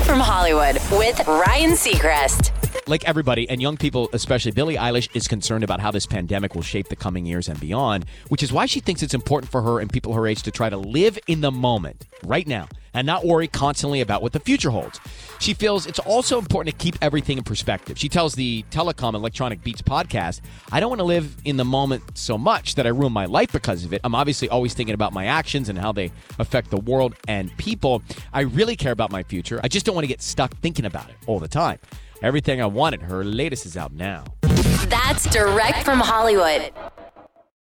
From Hollywood with Ryan Seacrest. like everybody, and young people, especially Billie Eilish, is concerned about how this pandemic will shape the coming years and beyond, which is why she thinks it's important for her and people her age to try to live in the moment, right now, and not worry constantly about what the future holds. She feels it's also important to keep everything in perspective. She tells the Telekom Electronic Beats podcast, I don't want to live in the moment so much that I ruin my life because of it. I'm obviously always thinking about my actions and how they affect the world and people. I really care about my future. I just don't want to get stuck thinking about it all the time. Everything I Wanted. Her latest is out now. That's direct from Hollywood.